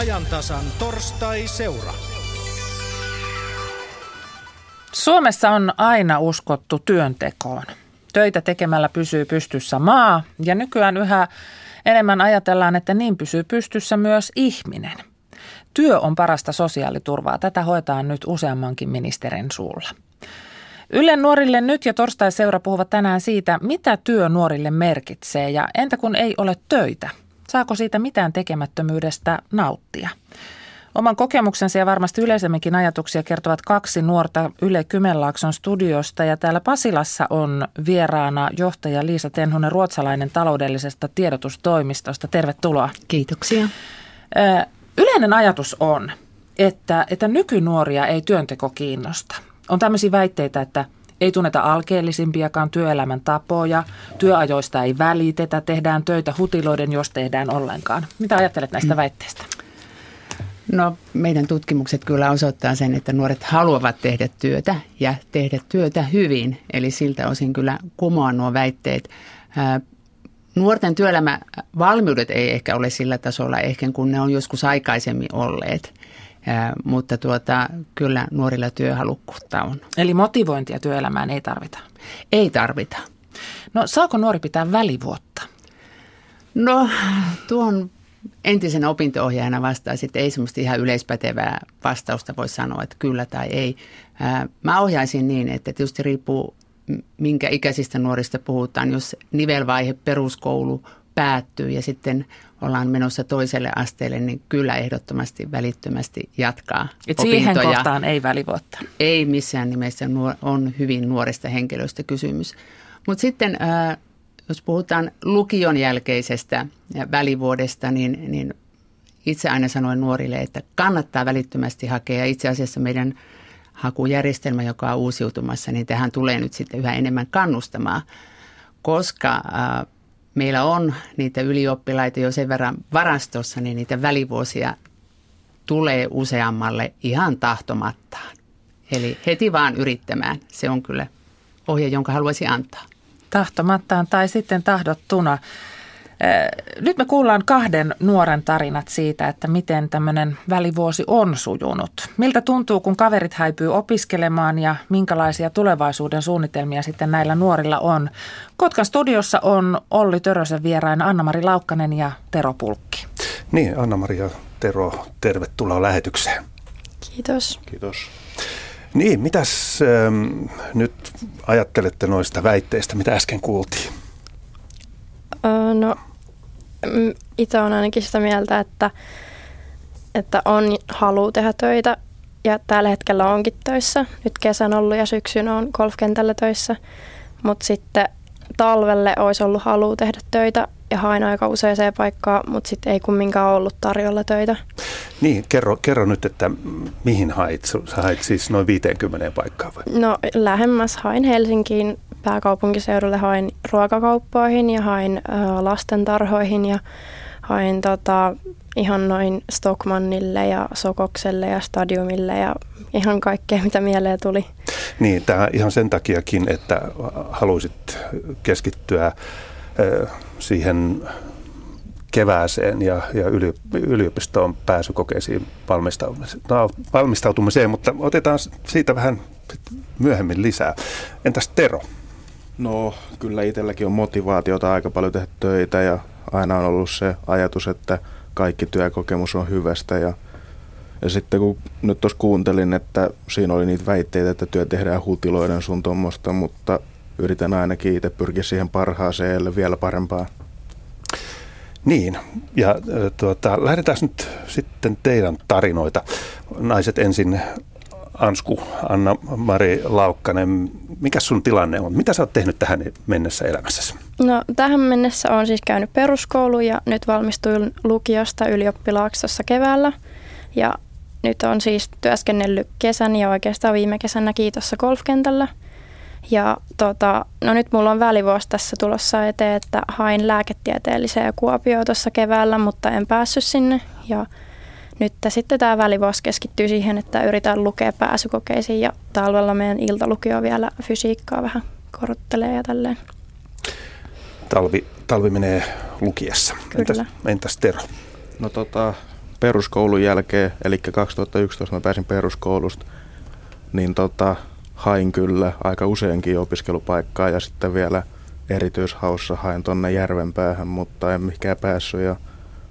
ajantasan torstai-seura. Suomessa on aina uskottu työntekoon. Töitä tekemällä pysyy pystyssä maa ja nykyään yhä enemmän ajatellaan, että niin pysyy pystyssä myös ihminen. Työ on parasta sosiaaliturvaa. Tätä hoetaan nyt useammankin ministerin suulla. Ylen nuorille nyt ja torstai-seura puhuvat tänään siitä, mitä työ nuorille merkitsee ja entä kun ei ole töitä? Saako siitä mitään tekemättömyydestä nauttia? Oman kokemuksensa ja varmasti yleisemminkin ajatuksia kertovat kaksi nuorta Yle Kymenlaakson studiosta ja täällä Pasilassa on vieraana johtaja Liisa Tenhonen, ruotsalainen taloudellisesta tiedotustoimistosta. Tervetuloa. Kiitoksia. Yleinen ajatus on, että, että nykynuoria ei työnteko kiinnosta. On tämmöisiä väitteitä, että ei tunneta alkeellisimpiakaan työelämän tapoja, työajoista ei välitetä, tehdään töitä hutiloiden, jos tehdään ollenkaan. Mitä ajattelet näistä väitteistä? No meidän tutkimukset kyllä osoittaa sen, että nuoret haluavat tehdä työtä ja tehdä työtä hyvin. Eli siltä osin kyllä kumoan nuo väitteet. Nuorten työelämävalmiudet ei ehkä ole sillä tasolla ehkä kun ne on joskus aikaisemmin olleet. Mutta tuota, kyllä nuorilla työhalukkuutta on. Eli motivointia työelämään ei tarvita? Ei tarvita. No saako nuori pitää välivuotta? No tuon entisen opinto-ohjaajana vastaisin, että ei semmoista ihan yleispätevää vastausta voi sanoa, että kyllä tai ei. Mä ohjaisin niin, että tietysti riippuu minkä ikäisistä nuorista puhutaan, jos nivelvaihe peruskoulu päättyy ja sitten ollaan menossa toiselle asteelle, niin kyllä ehdottomasti välittömästi jatkaa Et siihen opintoja. kohtaan ei välivuotta. Ei missään nimessä on hyvin nuoresta henkilöstä kysymys. Mutta sitten jos puhutaan lukion jälkeisestä välivuodesta, niin, niin itse aina sanoin nuorille, että kannattaa välittömästi hakea. Itse asiassa meidän hakujärjestelmä, joka on uusiutumassa, niin tähän tulee nyt sitten yhä enemmän kannustamaan, koska äh, meillä on niitä ylioppilaita jo sen verran varastossa, niin niitä välivuosia tulee useammalle ihan tahtomattaan. Eli heti vaan yrittämään. Se on kyllä ohje, jonka haluaisin antaa. Tahtomattaan tai sitten tahdottuna. Nyt me kuullaan kahden nuoren tarinat siitä, että miten tämmöinen välivuosi on sujunut. Miltä tuntuu, kun kaverit häipyy opiskelemaan ja minkälaisia tulevaisuuden suunnitelmia sitten näillä nuorilla on. Kotkan studiossa on Olli Törösen vieraina Anna-Mari Laukkanen ja Tero Pulkki. Niin, Anna-Mari ja Tero, tervetuloa lähetykseen. Kiitos. Kiitos. Niin, mitäs ähm, nyt ajattelette noista väitteistä, mitä äsken kuultiin? No itse olen ainakin sitä mieltä, että, että on halu tehdä töitä ja tällä hetkellä onkin töissä. Nyt kesän ollut ja syksyn on golfkentällä töissä, mutta sitten talvelle olisi ollut halu tehdä töitä ja hain aika useaseen paikkaan, mutta sitten ei kumminkaan ollut tarjolla töitä. Niin, kerro, kerro nyt, että mihin hait? Sä hait siis noin 50 paikkaa vai? No lähemmäs hain Helsinkiin pääkaupunkiseudulle, hain ruokakauppoihin ja hain lastentarhoihin ja hain tota, ihan noin Stockmannille ja Sokokselle ja Stadiumille ja ihan kaikkea, mitä mieleen tuli. Niin, tämä ihan sen takiakin, että haluaisit keskittyä siihen kevääseen ja, ja yliopistoon pääsykokeisiin valmistautumiseen, mutta otetaan siitä vähän myöhemmin lisää. Entäs Tero? No kyllä itselläkin on motivaatiota aika paljon tehdä töitä ja aina on ollut se ajatus, että kaikki työkokemus on hyvästä ja, ja sitten kun nyt tuossa kuuntelin, että siinä oli niitä väitteitä, että työ tehdään hutiloiden sun tuommoista, mutta yritän ainakin itse pyrkiä siihen parhaaseen vielä parempaan. Niin, ja tuota, lähdetään nyt sitten teidän tarinoita. Naiset ensin, Ansku, Anna-Mari Laukkanen, mikä sun tilanne on? Mitä sä oot tehnyt tähän mennessä elämässäsi? No tähän mennessä on siis käynyt peruskoulu ja nyt valmistuin lukiosta ylioppilaaksi keväällä. Ja nyt on siis työskennellyt kesän ja oikeastaan viime kesänä kiitossa golfkentällä – ja tota, no nyt mulla on välivuosi tässä tulossa eteen, että hain lääketieteelliseen Kuopioon tuossa keväällä, mutta en päässyt sinne. Ja nyt sitten tämä välivuosi keskittyy siihen, että yritän lukea pääsykokeisiin ja talvella meidän iltalukio vielä fysiikkaa vähän korottelee ja tälleen. Talvi, talvi menee lukiessa. Entäs, entäs Tero? No tota, peruskoulun jälkeen, eli 2011 mä pääsin peruskoulusta, niin tota, hain kyllä aika useinkin opiskelupaikkaa ja sitten vielä erityishaussa hain tonne Järvenpäähän, mutta en mikään päässyt ja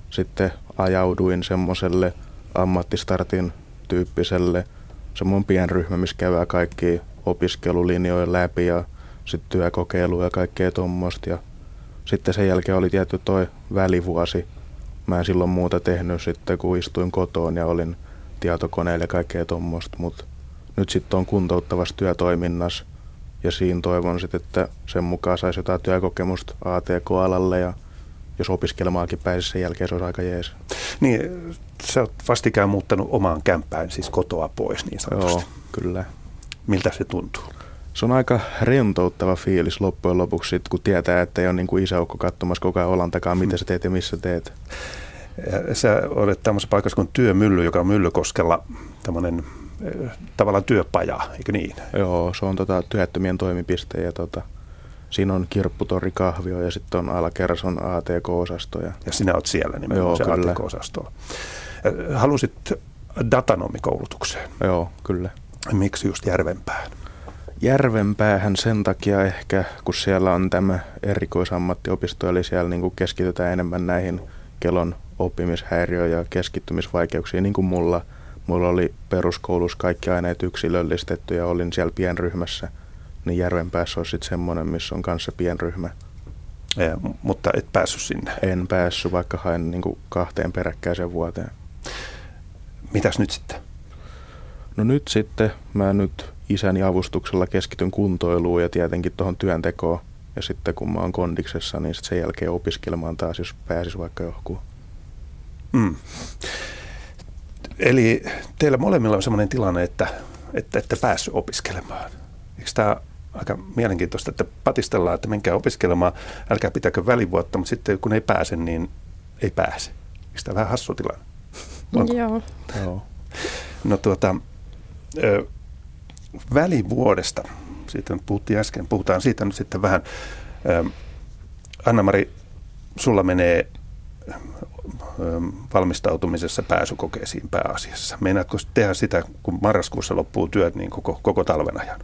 sitten ajauduin semmoiselle ammattistartin tyyppiselle semmoinen pienryhmä, missä käydään kaikki opiskelulinjoja läpi ja sitten työkokeiluja ja kaikkea tuommoista. Ja sitten sen jälkeen oli tietty toi välivuosi. Mä en silloin muuta tehnyt sitten, kun istuin kotoon ja olin tietokoneella ja kaikkea tuommoista, mutta nyt sitten on kuntouttavassa työtoiminnassa ja siinä toivon sitten, että sen mukaan saisi jotain työkokemusta ATK-alalle ja jos opiskelemaakin pääsisi sen jälkeen, se olisi aika jees. Niin, sä oot vastikään muuttanut omaan kämpään, siis kotoa pois niin sanotusti. Joo, kyllä. Miltä se tuntuu? Se on aika rentouttava fiilis loppujen lopuksi, sit, kun tietää, että ei ole niin kuin isäukko katsomassa koko ajan olan takaa, mitä sä teet ja missä teet. Ja sä olet tämmöisessä paikassa kuin Työmylly, joka on Myllykoskella tämmöinen eh, tavallaan työpaja, eikö niin? Joo, se on tota, työttömien toimipiste ja tota, siinä on kirpputori kahvio ja sitten on alakerras on ATK-osasto. Ja, Ja sinä oot siellä nimenomaan Joo, se kyllä. Eh, Halusit datanomikoulutukseen. joo, kyllä. Miksi just Järvenpään? Järvenpäähän sen takia ehkä, kun siellä on tämä erikoisammattiopisto, eli siellä niin kuin keskitytään enemmän näihin kelon oppimishäiriö- ja keskittymisvaikeuksiin, niin kuin mulla. Mulla oli peruskoulussa kaikki aineet yksilöllistetty ja olin siellä pienryhmässä. Niin Järvenpäässä olisi sitten semmoinen, missä on kanssa pienryhmä. Eh, Mutta et päässyt sinne. En päässyt, vaikka hain niin kuin kahteen peräkkäiseen vuoteen. Mitäs nyt sitten? No nyt sitten mä nyt isäni avustuksella keskityn kuntoiluun ja tietenkin tuohon työntekoon. Ja sitten kun mä oon kondiksessa, niin sit sen jälkeen opiskelemaan taas, jos pääsis vaikka johonkin. Mm. Eli teillä molemmilla on sellainen tilanne, että, että ette päässyt opiskelemaan. Eikö tämä aika mielenkiintoista, että patistellaan, että menkää opiskelemaan, älkää pitäkö välivuotta, mutta sitten kun ei pääse, niin ei pääse. Eikö tämä vähän hassu tilanne? Joo. Joo. No tuota, ö, välivuodesta, siitä nyt puhuttiin äsken, puhutaan siitä nyt sitten vähän. Ö, Anna-Mari, sulla menee ö, valmistautumisessa pääsykokeisiin pääasiassa. Meinaatko tehdä sitä, kun marraskuussa loppuu työt, niin koko, koko talven ajan?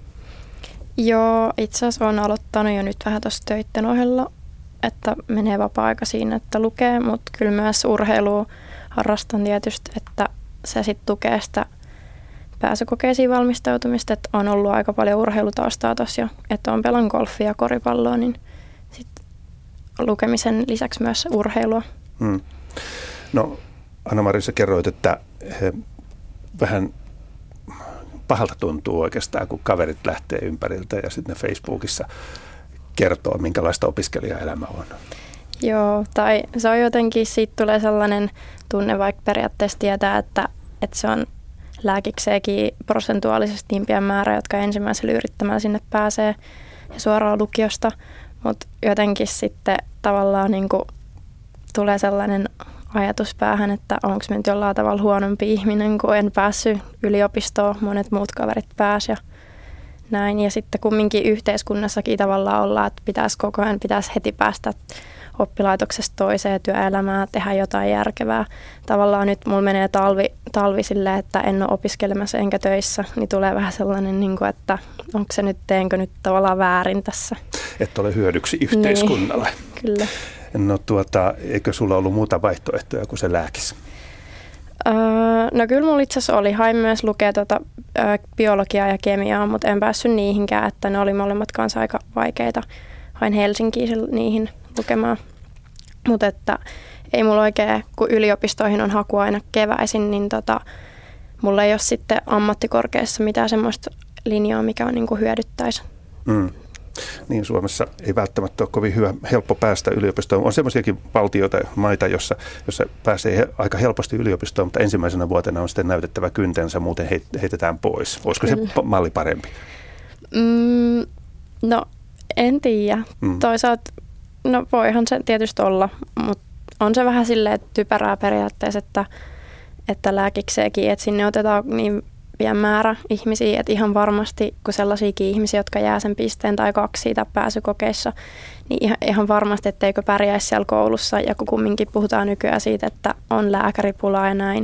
Joo, itse asiassa olen aloittanut jo nyt vähän tuossa töitten ohella, että menee vapaa-aika siinä, että lukee, mutta kyllä myös urheilua harrastan tietysti, että se sitten tukee sitä pääsykokeisiin valmistautumista, että on ollut aika paljon urheilutaustaa tuossa jo, että on pelan golfia ja koripalloa, niin sitten lukemisen lisäksi myös urheilua. Hmm. No, Anna-Mari, sä kerroit, että he, vähän pahalta tuntuu oikeastaan, kun kaverit lähtee ympäriltä ja sitten ne Facebookissa kertoo, minkälaista opiskelijaelämä on. Joo, tai se on jotenkin, siitä tulee sellainen tunne, vaikka periaatteessa tietää, että, että se on lääkikseekin prosentuaalisesti pieni määrä, jotka ensimmäisellä yrittämällä sinne pääsee ja suoraan lukiosta, mutta jotenkin sitten tavallaan niin kuin tulee sellainen ajatus päähän, että onko mä nyt jollain tavalla huonompi ihminen, kun en päässyt yliopistoon, monet muut kaverit pääsi ja näin. Ja sitten kumminkin yhteiskunnassakin tavallaan ollaan, että pitäisi koko ajan pitäisi heti päästä oppilaitoksesta toiseen työelämään, tehdä jotain järkevää. Tavallaan nyt mulla menee talvi, talvi silleen, että en ole opiskelemassa enkä töissä, niin tulee vähän sellainen, niin kuin, että onko se nyt, teenkö nyt tavallaan väärin tässä. Että ole hyödyksi yhteiskunnalle. Niin, kyllä. No tuota, eikö sulla ollut muuta vaihtoehtoja kuin se lääkis? Öö, no kyllä mulla itse asiassa oli. Hain myös lukea tuota, ö, biologiaa ja kemiaa, mutta en päässyt niihinkään, että ne oli molemmat kanssa aika vaikeita. Hain Helsinkiin niihin lukemaan. Mutta että ei mulla oikein, kun yliopistoihin on haku aina keväisin, niin tota, mulla ei ole sitten ammattikorkeassa mitään semmoista linjaa, mikä on niin kuin hyödyttäisi. Mm. Niin Suomessa ei välttämättä ole kovin hyvä, helppo päästä yliopistoon. On semmoisiakin valtioita, maita, jossa, jossa pääsee aika helposti yliopistoon, mutta ensimmäisenä vuotena on sitten näytettävä kyntensä, muuten heit- heitetään pois. Olisiko se Kyllä. pa- malli parempi? Mm, no, en tiedä. Mm. Mm. Toisaalta, no voihan se tietysti olla, mutta on se vähän silleen typerää periaatteessa, että, että lääkikseekin, että sinne otetaan niin määrä ihmisiä, että ihan varmasti, kun sellaisiakin ihmisiä, jotka jää sen pisteen tai kaksi siitä pääsykokeissa, niin ihan, ihan varmasti, etteikö pärjäisi siellä koulussa. Ja kun kumminkin puhutaan nykyään siitä, että on lääkäripulaa ja näin,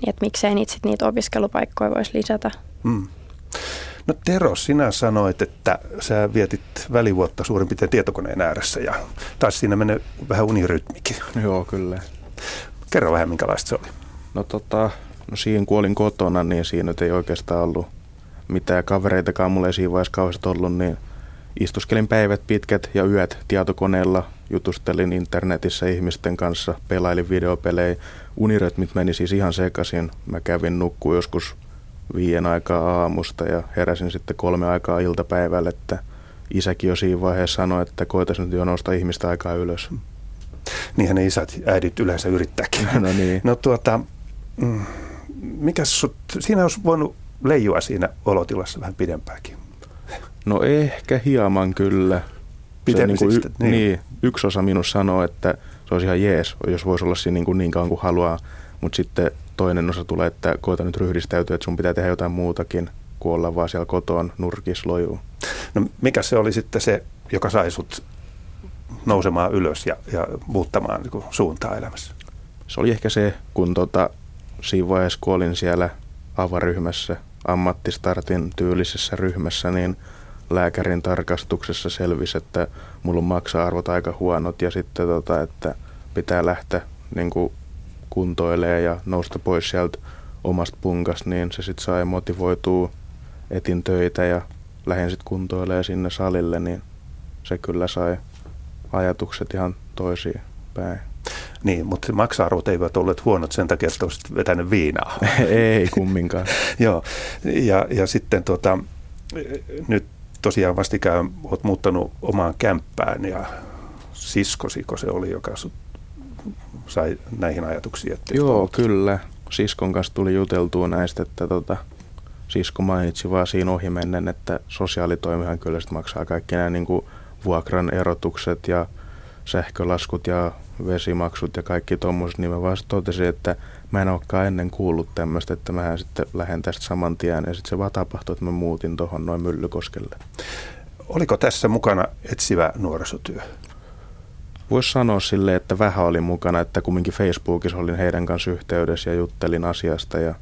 niin että miksei niitä, sit niitä opiskelupaikkoja voisi lisätä. Hmm. No Tero, sinä sanoit, että sä vietit välivuotta suurin piirtein tietokoneen ääressä ja taas siinä menee vähän unirytmikin. Joo, kyllä. Kerro vähän, minkälaista se oli. No tota, no siinä kun olin kotona, niin siinä nyt ei oikeastaan ollut mitään kavereitakaan mulle ei siinä vaiheessa kauheasti ollut, niin istuskelin päivät pitkät ja yöt tietokoneella, jutustelin internetissä ihmisten kanssa, pelailin videopelejä. Unirytmit meni siis ihan sekaisin. Mä kävin nukkuu joskus viien aikaa aamusta ja heräsin sitten kolme aikaa iltapäivällä, että isäkin jo siinä vaiheessa sanoi, että koitaisiin nyt jo nostaa ihmistä aikaa ylös. Niinhän ne isät äidit yleensä yrittääkin. No niin. No tuota, mm, mikä sut, siinä olisi voinut leijua siinä olotilassa vähän pidempäänkin. No ehkä hieman kyllä. Se niin kuin niin. niin. yksi osa minus sanoo, että se olisi ihan jees, jos voisi olla siinä niin, kuin niin kauan kuin haluaa, mutta sitten toinen osa tulee, että koita nyt ryhdistäytyä, että sun pitää tehdä jotain muutakin kuin olla vaan siellä kotoon nurkis lojuu. No mikä se oli sitten se, joka sai sut nousemaan ylös ja, ja muuttamaan niin suuntaa elämässä? Se oli ehkä se, kun tota, siinä vaiheessa, kun olin siellä avaryhmässä, ammattistartin tyylisessä ryhmässä, niin lääkärin tarkastuksessa selvisi, että mulla on maksa-arvot aika huonot ja sitten tota, että pitää lähteä niin kuntoilee ja nousta pois sieltä omasta punkasta, niin se sitten sai motivoitua, etin töitä ja lähdin sitten kuntoilemaan sinne salille, niin se kyllä sai ajatukset ihan toisiin päin. Niin, mutta maksa-arvot eivät olleet huonot sen takia, että olisit vetänyt viinaa. Ei kumminkaan. Joo, ja, ja sitten tota, nyt tosiaan vastikään olet muuttanut omaan kämppään ja siskosiko se oli, joka sut sai näihin ajatuksiin? Että Joo, kyllä. Siskon kanssa tuli juteltua näistä, että tota, sisko mainitsi vaan siinä ohimennen, että sosiaalitoimihan kyllä sit maksaa kaikki nämä niin kuin vuokran erotukset ja sähkölaskut ja vesimaksut ja kaikki tuommoiset, niin mä vaan totesin, että mä en olekaan ennen kuullut tämmöistä, että mä sitten lähden tästä saman tien ja sitten se vaan tapahtui, että mä muutin tuohon noin Myllykoskelle. Oliko tässä mukana etsivä nuorisotyö? Voisi sanoa sille, että vähän oli mukana, että kumminkin Facebookissa olin heidän kanssa yhteydessä ja juttelin asiasta ja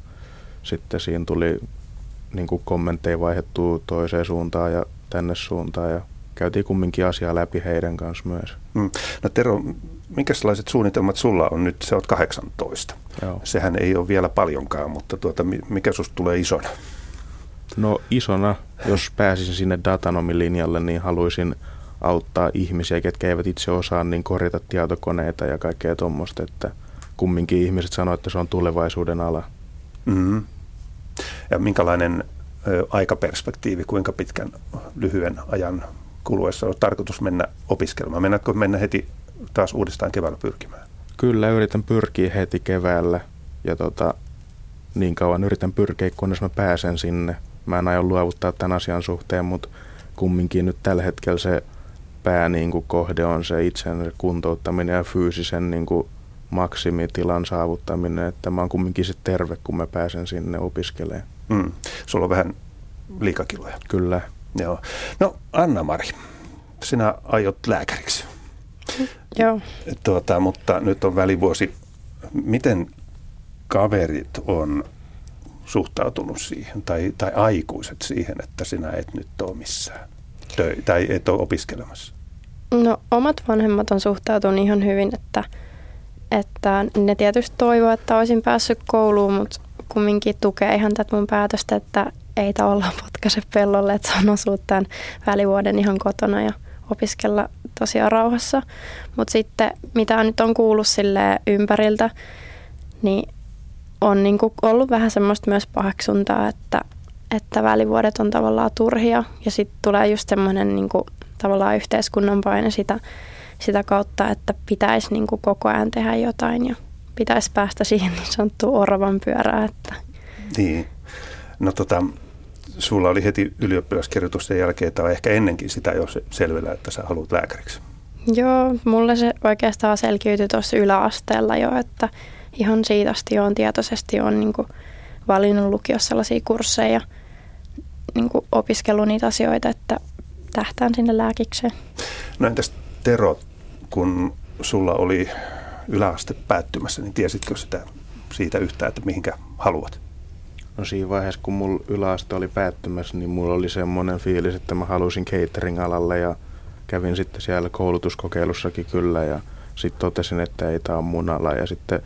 sitten siinä tuli niin kuin kommentteja vaihdettua toiseen suuntaan ja tänne suuntaan ja käytiin kumminkin asiaa läpi heidän kanssa myös. Mm. No Tero, minkälaiset suunnitelmat sulla on nyt? Se oot 18. Joo. Sehän ei ole vielä paljonkaan, mutta tuota, mikä susta tulee isona? No isona, jos pääsisin sinne datanomilinjalle, niin haluaisin auttaa ihmisiä, ketkä eivät itse osaa niin korjata tietokoneita ja kaikkea tuommoista, että kumminkin ihmiset sanoo, että se on tulevaisuuden ala. Mm-hmm. Ja minkälainen ö, aikaperspektiivi, kuinka pitkän lyhyen ajan kuluessa on tarkoitus mennä opiskelemaan? Mennätkö mennä heti taas uudestaan keväällä pyrkimään? Kyllä, yritän pyrkiä heti keväällä ja tota, niin kauan yritän pyrkiä, kunnes mä pääsen sinne. Mä en aio luovuttaa tämän asian suhteen, mutta kumminkin nyt tällä hetkellä se pää niin kuin kohde on se itsen kuntouttaminen ja fyysisen niin kuin maksimitilan saavuttaminen, että mä oon kumminkin se terve, kun mä pääsen sinne opiskelemaan. Mm. Sulla on vähän liikakiloja. Kyllä. Joo. No Anna-Mari, sinä aiot lääkäriksi. Joo. Tuota, mutta nyt on välivuosi. Miten kaverit on suhtautunut siihen, tai, tai aikuiset siihen, että sinä et nyt ole missään töi, tai et ole opiskelemassa? No omat vanhemmat on suhtautunut ihan hyvin, että, että ne tietysti toivoo, että olisin päässyt kouluun, mutta kumminkin tukee ihan tätä mun päätöstä, että ei olla potkaise pellolle, että saan asua tämän välivuoden ihan kotona ja opiskella tosiaan rauhassa. Mutta sitten mitä nyt on kuullut sille ympäriltä, niin on niinku ollut vähän semmoista myös paheksuntaa, että, että välivuodet on tavallaan turhia ja sitten tulee just semmoinen niinku, tavallaan yhteiskunnan paine sitä, sitä kautta, että pitäisi niinku koko ajan tehdä jotain ja pitäisi päästä siihen niin sanottuun oravan pyörään. Että. Niin. No tota, sulla oli heti ylioppilaskirjoitusten jälkeen tai ehkä ennenkin sitä jo selvillä, että sä haluat lääkäriksi. Joo, mulle se oikeastaan selkiytyi tuossa yläasteella jo, että ihan siitä asti on tietoisesti on niin valinnut lukiossa sellaisia kursseja niin kuin opiskellut niitä asioita, että tähtään sinne lääkikseen. No entäs Tero, kun sulla oli yläaste päättymässä, niin tiesitkö sitä siitä yhtään, että mihinkä haluat? No siinä vaiheessa, kun mulla yläaste oli päättymässä, niin mulla oli semmoinen fiilis, että mä halusin catering-alalle ja kävin sitten siellä koulutuskokeilussakin kyllä ja sitten totesin, että ei tämä ole mun ala ja sitten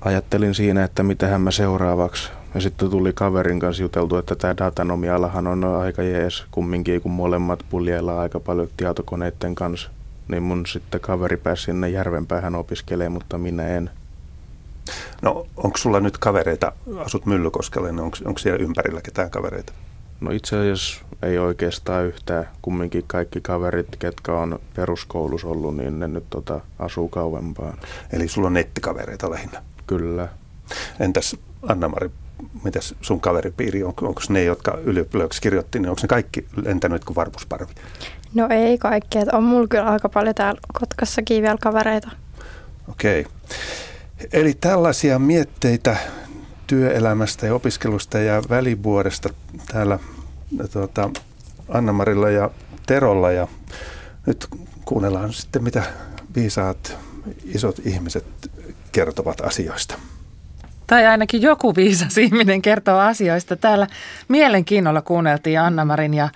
ajattelin siinä, että mitähän mä seuraavaksi. Ja sitten tuli kaverin kanssa juteltu, että tämä datanomialahan on aika jees kumminkin, kun molemmat puljeilla aika paljon tietokoneiden kanssa. Niin mun sitten kaveri pääsi sinne järvenpäähän opiskelemaan, mutta minä en. No onko sulla nyt kavereita, asut Myllykoskelle, niin onko, onko siellä ympärillä ketään kavereita? No itse asiassa ei oikeastaan yhtään. Kumminkin kaikki kaverit, ketkä on peruskoulussa ollut, niin ne nyt tota, asuu kauempaan. Eli sulla on nettikavereita lähinnä? Kyllä. Entäs Anna-Mari, mitäs sun kaveripiiri, on, onko ne, jotka ylioppilaksi kirjoitti, niin onko ne kaikki lentänyt kuin varpusparvi? No ei kaikki, että on mulla kyllä aika paljon täällä Kotkassakin vielä kavereita. Okei. Eli tällaisia mietteitä työelämästä ja opiskelusta ja välivuodesta täällä tuota, Anna-Marilla ja Terolla. Ja nyt kuunnellaan sitten, mitä viisaat isot ihmiset kertovat asioista. Tai ainakin joku viisas ihminen kertoo asioista. Täällä mielenkiinnolla kuunneltiin Anna-Marin ja,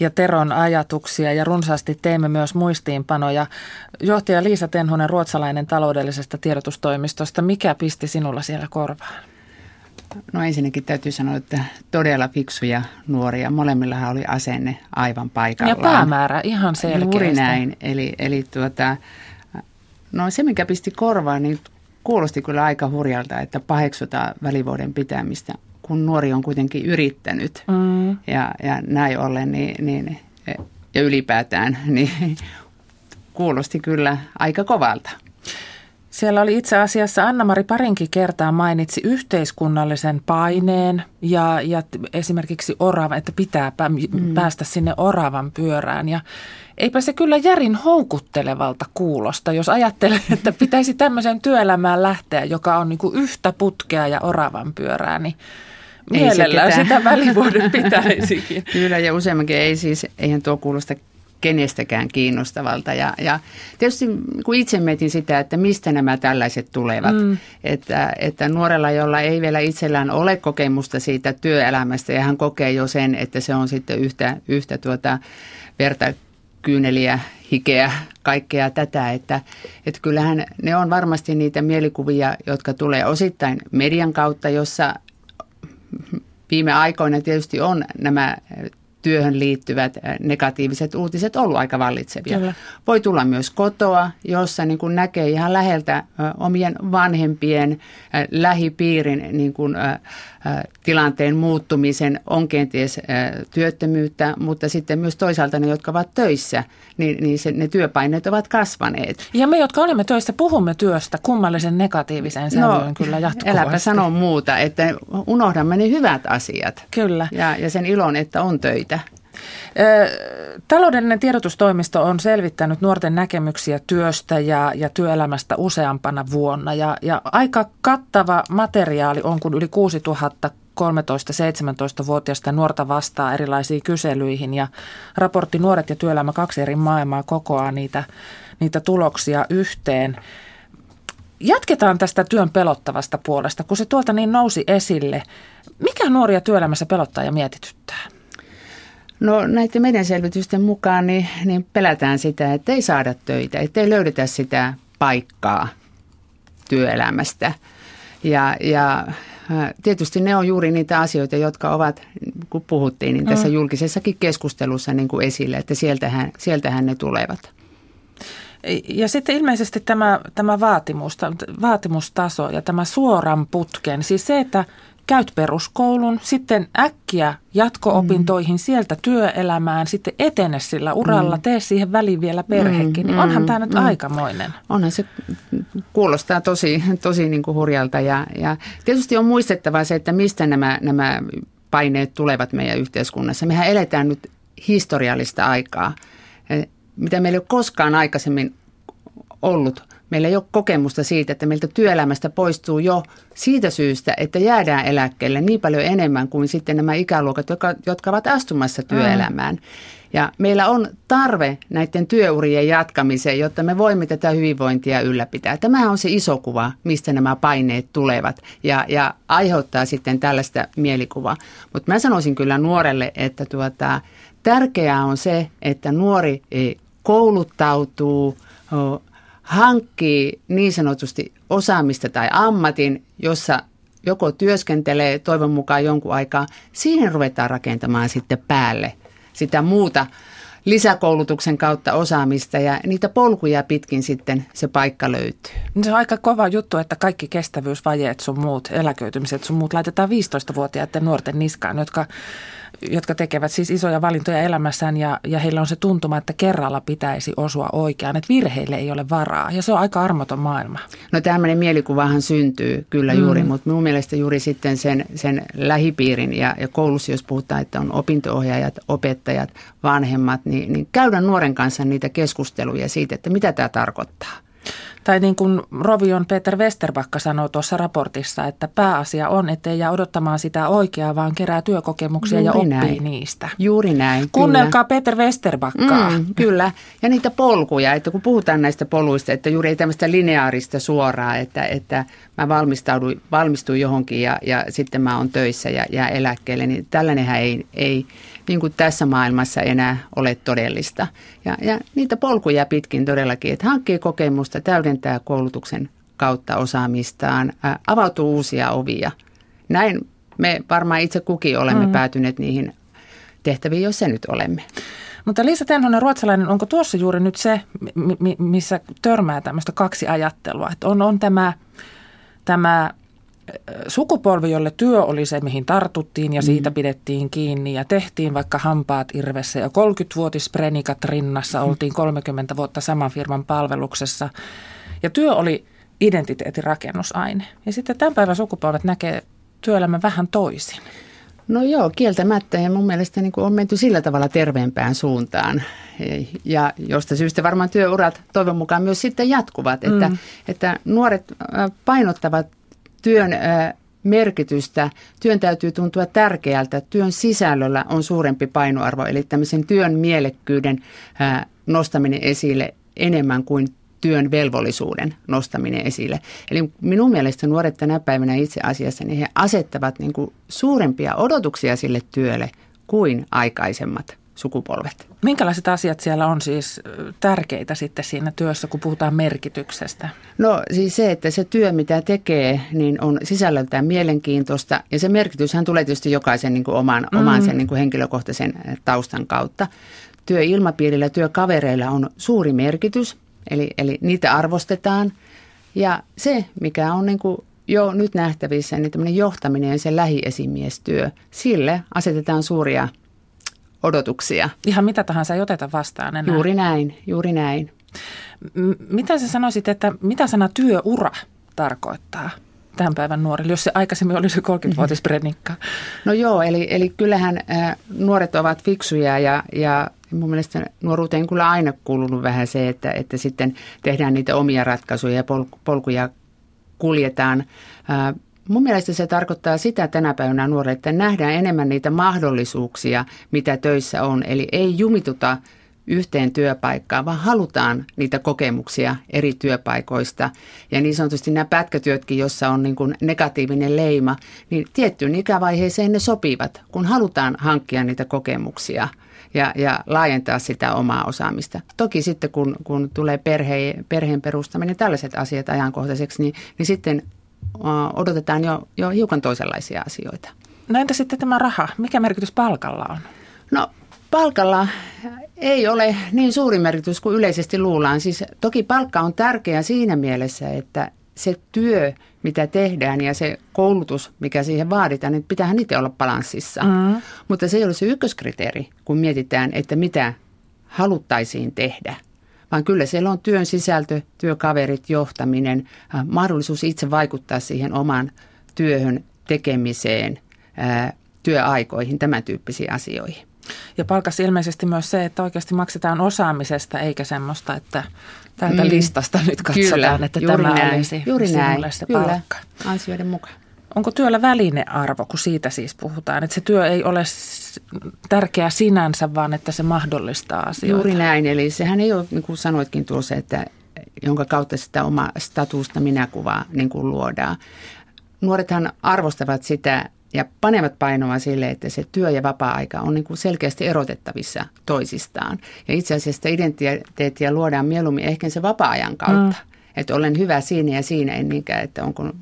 ja Teron ajatuksia ja runsaasti teimme myös muistiinpanoja. Johtaja Liisa Tenhonen ruotsalainen taloudellisesta tiedotustoimistosta. Mikä pisti sinulla siellä korvaan? No ensinnäkin täytyy sanoa, että todella fiksuja nuoria. Molemmillahan oli asenne aivan paikallaan. Ja päämäärä ihan selkeästi. Juuri näin. Eli, eli tuota, no se, mikä pisti korvaan, niin kuulosti kyllä aika hurjalta, että paheksutaan välivuoden pitämistä, kun nuori on kuitenkin yrittänyt. Mm. Ja, ja näin ollen, niin, niin, ja ylipäätään, niin kuulosti kyllä aika kovalta. Siellä oli itse asiassa Anna-Mari parinkin kertaa mainitsi yhteiskunnallisen paineen ja, ja esimerkiksi orava, että pitää mm. päästä sinne oravan pyörään. Ja eipä se kyllä järin houkuttelevalta kuulosta, jos ajattelee, että pitäisi tämmöisen työelämään lähteä, joka on niin kuin yhtä putkea ja oravan pyörää, niin mielellään sitä välivuoden pitäisikin. Kyllä ja useamminkin ei siis, eihän tuo kuulosta kenestäkään kiinnostavalta. Ja, ja tietysti kun itse mietin sitä, että mistä nämä tällaiset tulevat, mm. että, että nuorella, jolla ei vielä itsellään ole kokemusta siitä työelämästä ja hän kokee jo sen, että se on sitten yhtä, yhtä tuota verta kyyneliä, hikeä, kaikkea tätä, että, että kyllähän ne on varmasti niitä mielikuvia, jotka tulee osittain median kautta, jossa viime aikoina tietysti on nämä työhön liittyvät negatiiviset uutiset ollut aika vallitsevia. Kyllä. Voi tulla myös kotoa, jossa niin kuin näkee ihan läheltä omien vanhempien lähipiirin niin kuin, tilanteen muuttumisen, on kenties työttömyyttä, mutta sitten myös toisaalta ne, jotka ovat töissä, niin, niin se, ne työpaineet ovat kasvaneet. Ja me, jotka olemme töissä, puhumme työstä kummallisen negatiivisen sävyyn no, kyllä jatkuvasti. Äläpä sano muuta, että unohdamme ne hyvät asiat. Kyllä. Ja, ja sen ilon, että on töitä. Taloudellinen tiedotustoimisto on selvittänyt nuorten näkemyksiä työstä ja, ja työelämästä useampana vuonna. Ja, ja aika kattava materiaali on, kun yli 6000 13-17-vuotiaista nuorta vastaa erilaisiin kyselyihin ja raportti Nuoret ja työelämä kaksi eri maailmaa kokoaa niitä, niitä tuloksia yhteen. Jatketaan tästä työn pelottavasta puolesta, kun se tuolta niin nousi esille. Mikä nuoria työelämässä pelottaa ja mietityttää? No näiden meidän selvitysten mukaan niin, niin pelätään sitä, että ei saada töitä, että ei löydetä sitä paikkaa työelämästä. Ja, ja tietysti ne on juuri niitä asioita, jotka ovat, kun puhuttiin, niin tässä mm. julkisessakin keskustelussa niin kuin esille, että sieltähän, sieltähän ne tulevat. Ja sitten ilmeisesti tämä, tämä vaatimus, vaatimustaso ja tämä suoran putken, siis se, että käyt peruskoulun, sitten äkkiä jatko-opintoihin, mm. sieltä työelämään, sitten etene sillä uralla, mm. tee siihen väliin vielä perhekin. Mm. Niin onhan mm. tämä nyt mm. aikamoinen. Onhan se, kuulostaa tosi, tosi niin kuin hurjalta ja, ja tietysti on muistettava se, että mistä nämä, nämä paineet tulevat meidän yhteiskunnassa. Mehän eletään nyt historiallista aikaa, mitä meillä ei ole koskaan aikaisemmin ollut meillä ei ole kokemusta siitä, että meiltä työelämästä poistuu jo siitä syystä, että jäädään eläkkeelle niin paljon enemmän kuin sitten nämä ikäluokat, jotka, jotka ovat astumassa työelämään. Mm. Ja meillä on tarve näiden työurien jatkamiseen, jotta me voimme tätä hyvinvointia ylläpitää. Tämä on se iso kuva, mistä nämä paineet tulevat ja, ja aiheuttaa sitten tällaista mielikuvaa. Mutta mä sanoisin kyllä nuorelle, että tuota, tärkeää on se, että nuori kouluttautuu, hankkii niin sanotusti osaamista tai ammatin, jossa joko työskentelee toivon mukaan jonkun aikaa, siihen ruvetaan rakentamaan sitten päälle sitä muuta lisäkoulutuksen kautta osaamista ja niitä polkuja pitkin sitten se paikka löytyy. Se on aika kova juttu, että kaikki kestävyysvajeet sun muut, eläköitymiset sun muut laitetaan 15-vuotiaiden nuorten niskaan, jotka jotka tekevät siis isoja valintoja elämässään ja, ja heillä on se tuntuma, että kerralla pitäisi osua oikeaan, että virheille ei ole varaa ja se on aika armoton maailma. No tämmöinen mielikuvahan syntyy kyllä mm. juuri, mutta minun mielestä juuri sitten sen, sen lähipiirin ja, ja koulussa, jos puhutaan, että on opintoohjaajat, opettajat, vanhemmat, niin, niin käydä nuoren kanssa niitä keskusteluja siitä, että mitä tämä tarkoittaa. Tai niin kuin Rovion Peter Westerbakka sanoo tuossa raportissa, että pääasia on, ettei jää odottamaan sitä oikeaa, vaan kerää työkokemuksia Juuri ja oppii näin. niistä. Juuri näin. Kuunnelkaa kyllä. Peter Westerbakkaa. Mm, kyllä. Ja niitä polkuja, että kun puhutaan näistä poluista, että juuri ei tämmöistä lineaarista suoraa, että, että mä valmistauduin, valmistuin johonkin ja, ja sitten mä oon töissä ja jää eläkkeelle, niin tällainenhän ei, ei niin kuin tässä maailmassa enää ole todellista. Ja, ja niitä polkuja pitkin todellakin, että hankkii kokemusta, täydentää koulutuksen kautta osaamistaan, ää, avautuu uusia ovia. Näin me varmaan itse kukin olemme mm. päätyneet niihin tehtäviin, joissa nyt olemme. Mutta Liisa Tenhonen, ruotsalainen, onko tuossa juuri nyt se, missä törmää tämmöistä kaksi ajattelua? Että on, on tämä, tämä sukupolvi, jolle työ oli se, mihin tartuttiin ja siitä mm. pidettiin kiinni ja tehtiin vaikka hampaat irvessä ja 30-vuotisprenikat rinnassa, mm. oltiin 30 vuotta saman firman palveluksessa ja työ oli identiteetin rakennusaine. Ja sitten tämän päivän sukupolvet näkee työelämän vähän toisin. No joo, kieltämättä ja mun mielestä niin on menty sillä tavalla terveempään suuntaan. Ja josta syystä varmaan työurat toivon mukaan myös sitten jatkuvat, että, mm. että nuoret painottavat työn merkitystä. Työn täytyy tuntua tärkeältä. Työn sisällöllä on suurempi painoarvo, eli tämmöisen työn mielekkyyden nostaminen esille enemmän kuin työn velvollisuuden nostaminen esille. Eli minun mielestä nuoret tänä päivänä itse asiassa, niin he asettavat niin kuin suurempia odotuksia sille työlle kuin aikaisemmat sukupolvet. Minkälaiset asiat siellä on siis tärkeitä sitten siinä työssä, kun puhutaan merkityksestä? No siis se, että se työ, mitä tekee, niin on sisällöltään mielenkiintoista ja se merkityshän tulee tietysti jokaisen niin kuin oman, mm. oman sen niin kuin henkilökohtaisen taustan kautta. Työilmapiirillä, työkavereilla on suuri merkitys, eli, eli niitä arvostetaan ja se, mikä on niin kuin jo nyt nähtävissä, niin tämmöinen johtaminen ja se lähiesimiestyö, sille asetetaan suuria odotuksia. Ihan mitä tahansa ei oteta vastaan enää. Juuri näin, juuri näin. M- mitä sä sanoisit, että mitä sana työura tarkoittaa? tämän päivän nuorille, jos se aikaisemmin oli se 30-vuotisprenikka? No joo, eli, eli kyllähän äh, nuoret ovat fiksuja ja, ja mun mielestä nuoruuteen kyllä aina kuulunut vähän se, että, että sitten tehdään niitä omia ratkaisuja ja polkuja kuljetaan. Äh, Mun mielestä se tarkoittaa sitä tänä päivänä nuorille, että nähdään enemmän niitä mahdollisuuksia, mitä töissä on. Eli ei jumituta yhteen työpaikkaan, vaan halutaan niitä kokemuksia eri työpaikoista. Ja niin sanotusti nämä pätkätyötkin, jossa on niin kuin negatiivinen leima, niin tiettyyn ikävaiheeseen ne sopivat, kun halutaan hankkia niitä kokemuksia ja, ja laajentaa sitä omaa osaamista. Toki sitten kun, kun tulee perhe, perheen perustaminen, tällaiset asiat ajankohtaiseksi, niin, niin sitten odotetaan jo, jo hiukan toisenlaisia asioita. No entä sitten tämä raha? Mikä merkitys palkalla on? No palkalla ei ole niin suuri merkitys kuin yleisesti luullaan. Siis toki palkka on tärkeä siinä mielessä, että se työ, mitä tehdään ja se koulutus, mikä siihen vaaditaan, niin pitäähän niitä olla balanssissa. Mm. Mutta se ei ole se ykköskriteeri, kun mietitään, että mitä haluttaisiin tehdä vaan kyllä siellä on työn sisältö, työkaverit, johtaminen, äh, mahdollisuus itse vaikuttaa siihen omaan työhön, tekemiseen, äh, työaikoihin, tämän tyyppisiin asioihin. Ja palkas ilmeisesti myös se, että oikeasti maksetaan osaamisesta eikä semmoista, että tältä mm. listasta nyt katsotaan, Kyllä, että tämä näin. olisi juuri näin. se Kyllä, palkka. ansioiden mukaan. Onko työllä välinearvo, kun siitä siis puhutaan, että se työ ei ole tärkeä sinänsä, vaan että se mahdollistaa asioita? Juuri näin, eli sehän ei ole, niin kuin sanoitkin tuossa, että jonka kautta sitä omaa statusta minäkuvaa niin kuin luodaan. Nuorethan arvostavat sitä ja panevat painoa sille, että se työ ja vapaa-aika on niin kuin selkeästi erotettavissa toisistaan. Ja itse asiassa sitä identiteettiä luodaan mieluummin ehkä se vapaa-ajan kautta. Mm. Että olen hyvä siinä ja siinä, en niinkään, että onko,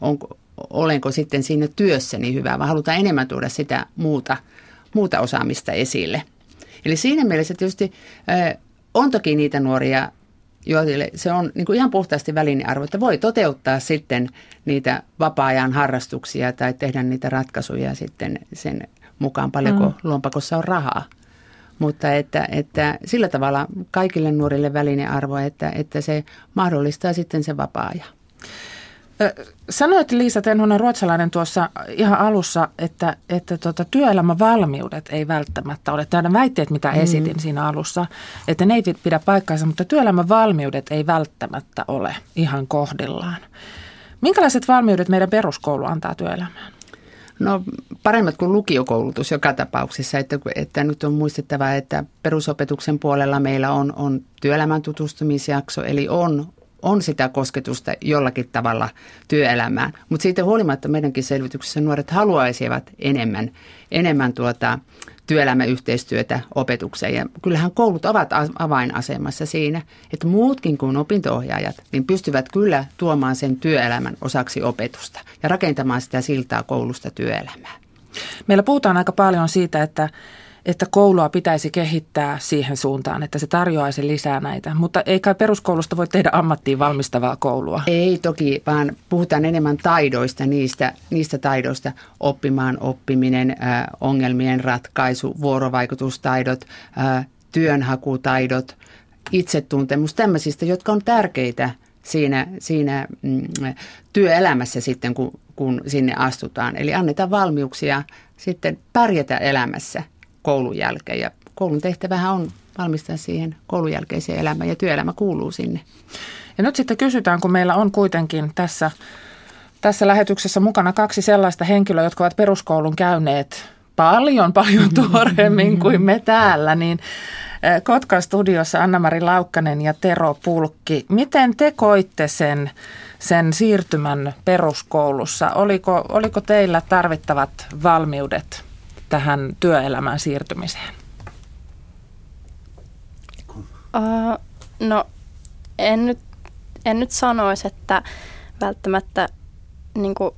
onko, olenko sitten siinä työssäni hyvä, vaan halutaan enemmän tuoda sitä muuta, muuta osaamista esille. Eli siinä mielessä tietysti on toki niitä nuoria, joille se on niin kuin ihan puhtaasti välinearvo, että voi toteuttaa sitten niitä vapaa-ajan harrastuksia tai tehdä niitä ratkaisuja sitten sen mukaan paljonko mm. lompakossa on rahaa. Mutta että, että sillä tavalla kaikille nuorille välinearvo, että, että se mahdollistaa sitten se vapaa-ajan. Sanoit Liisa Tenhonen ruotsalainen tuossa ihan alussa, että, että tuota, työelämävalmiudet ei välttämättä ole. Tämä väitteet, mitä mm. esitin siinä alussa, että ne ei pidä paikkaansa, mutta työelämävalmiudet ei välttämättä ole ihan kohdillaan. Minkälaiset valmiudet meidän peruskoulu antaa työelämään? No paremmat kuin lukiokoulutus joka tapauksessa, että, että nyt on muistettava, että perusopetuksen puolella meillä on, on työelämän tutustumisjakso, eli on on sitä kosketusta jollakin tavalla työelämään. Mutta siitä huolimatta meidänkin selvityksessä nuoret haluaisivat enemmän, enemmän tuota työelämäyhteistyötä opetukseen. Ja kyllähän koulut ovat avainasemassa siinä, että muutkin kuin opintoohjaajat niin pystyvät kyllä tuomaan sen työelämän osaksi opetusta ja rakentamaan sitä siltaa koulusta työelämään. Meillä puhutaan aika paljon siitä, että että koulua pitäisi kehittää siihen suuntaan, että se tarjoaisi lisää näitä. Mutta ei kai peruskoulusta voi tehdä ammattiin valmistavaa koulua. Ei toki, vaan puhutaan enemmän taidoista, niistä, niistä taidoista, oppimaan oppiminen, ongelmien ratkaisu, vuorovaikutustaidot, työnhakutaidot, itsetuntemus, tämmöisistä, jotka on tärkeitä siinä, siinä mm, työelämässä sitten, kun, kun sinne astutaan. Eli annetaan valmiuksia sitten pärjätä elämässä – koulun jälkeen. Ja koulun tehtävähän on valmistaa siihen koulun jälkeiseen elämään ja työelämä kuuluu sinne. Ja nyt sitten kysytään, kun meillä on kuitenkin tässä, tässä lähetyksessä mukana kaksi sellaista henkilöä, jotka ovat peruskoulun käyneet paljon, paljon tuoreemmin kuin me täällä, niin eh, Kotkan studiossa Anna-Mari Laukkanen ja Tero Pulkki. Miten te koitte sen, sen siirtymän peruskoulussa? Oliko, oliko teillä tarvittavat valmiudet tähän työelämään siirtymiseen? Uh, no en nyt, en nyt sanoisi, että välttämättä niin kuin,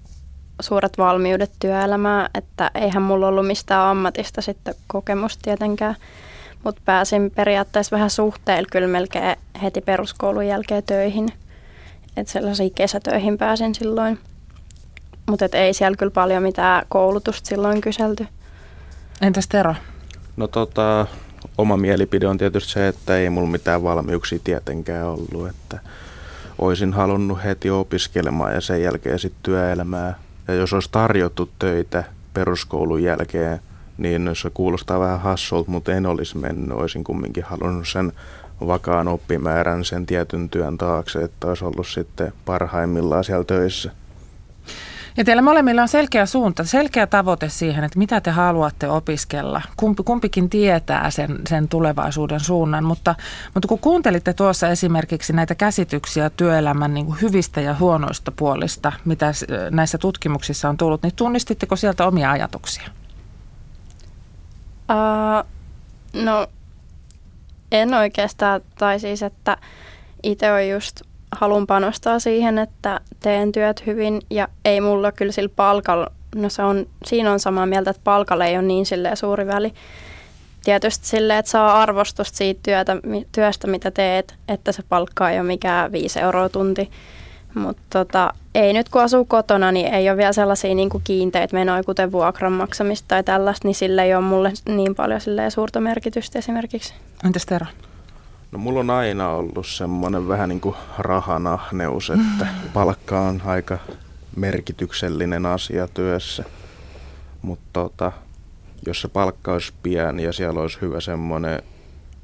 suuret valmiudet työelämään, että eihän mulla ollut mistään ammatista sitten kokemusta tietenkään, mutta pääsin periaatteessa vähän suhteilla kyllä melkein heti peruskoulun jälkeen töihin, että sellaisiin kesätöihin pääsin silloin, mutta ei siellä kyllä paljon mitään koulutusta silloin kyselty. Entäs Tero? No tota, oma mielipide on tietysti se, että ei mulla mitään valmiuksia tietenkään ollut, että olisin halunnut heti opiskelemaan ja sen jälkeen sitten työelämää. Ja jos olisi tarjottu töitä peruskoulun jälkeen, niin se kuulostaa vähän hassulta, mutta en olisi mennyt. Olisin kumminkin halunnut sen vakaan oppimäärän sen tietyn työn taakse, että olisi ollut sitten parhaimmillaan siellä töissä. Ja teillä molemmilla on selkeä suunta, selkeä tavoite siihen, että mitä te haluatte opiskella. Kumpi, kumpikin tietää sen, sen tulevaisuuden suunnan, mutta, mutta kun kuuntelitte tuossa esimerkiksi näitä käsityksiä työelämän niin kuin hyvistä ja huonoista puolista, mitä näissä tutkimuksissa on tullut, niin tunnistitteko sieltä omia ajatuksia? Uh, no en oikeastaan, tai siis että itse on just halun panostaa siihen, että teen työt hyvin ja ei mulla kyllä sillä palkalla, no se on, siinä on samaa mieltä, että palkalla ei ole niin silleen suuri väli. Tietysti silleen, että saa arvostusta siitä työtä, työstä, mitä teet, että se palkka ei ole mikään 5 euroa tunti. Mutta tota, ei nyt kun asuu kotona, niin ei ole vielä sellaisia niin kuin kiinteitä menoja, kuten vuokran maksamista tai tällaista, niin sille ei ole mulle niin paljon suurta merkitystä esimerkiksi. Entäs Tero? No mulla on aina ollut semmoinen vähän niin kuin rahanahneus, että palkka on aika merkityksellinen asia työssä. Mutta tota, jos se palkka olisi pieni ja siellä olisi hyvä semmoinen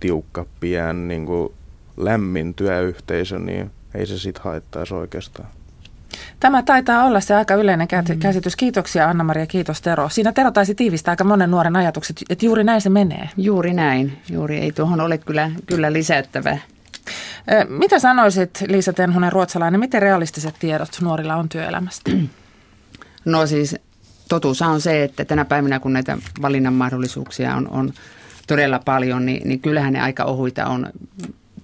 tiukka, pieni, niin kuin lämmin työyhteisö, niin ei se sitten haittaisi oikeastaan. Tämä taitaa olla se aika yleinen mm. käsitys. Kiitoksia Anna-Maria, kiitos Tero. Siinä Tero taisi tiivistää aika monen nuoren ajatukset, että juuri näin se menee. Juuri näin. Juuri ei tuohon ole kyllä, kyllä lisättävää. Mitä sanoisit, Liisa Tenhonen, ruotsalainen, miten realistiset tiedot nuorilla on työelämästä? No siis totuus on se, että tänä päivänä kun näitä valinnan mahdollisuuksia on, on todella paljon, niin, niin kyllähän ne aika ohuita on.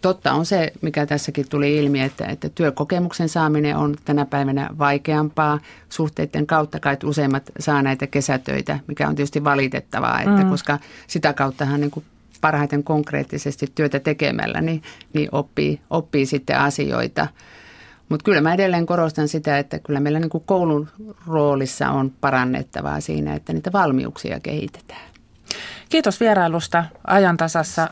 Totta on se, mikä tässäkin tuli ilmi, että, että työkokemuksen saaminen on tänä päivänä vaikeampaa. Suhteiden kautta kai useimmat saa näitä kesätöitä, mikä on tietysti valitettavaa, että mm. koska sitä kauttahan niin kuin parhaiten konkreettisesti työtä tekemällä, niin, niin oppii, oppii sitten asioita. Mutta kyllä mä edelleen korostan sitä, että kyllä meillä niin kuin koulun roolissa on parannettavaa siinä, että niitä valmiuksia kehitetään. Kiitos vierailusta ajantasassa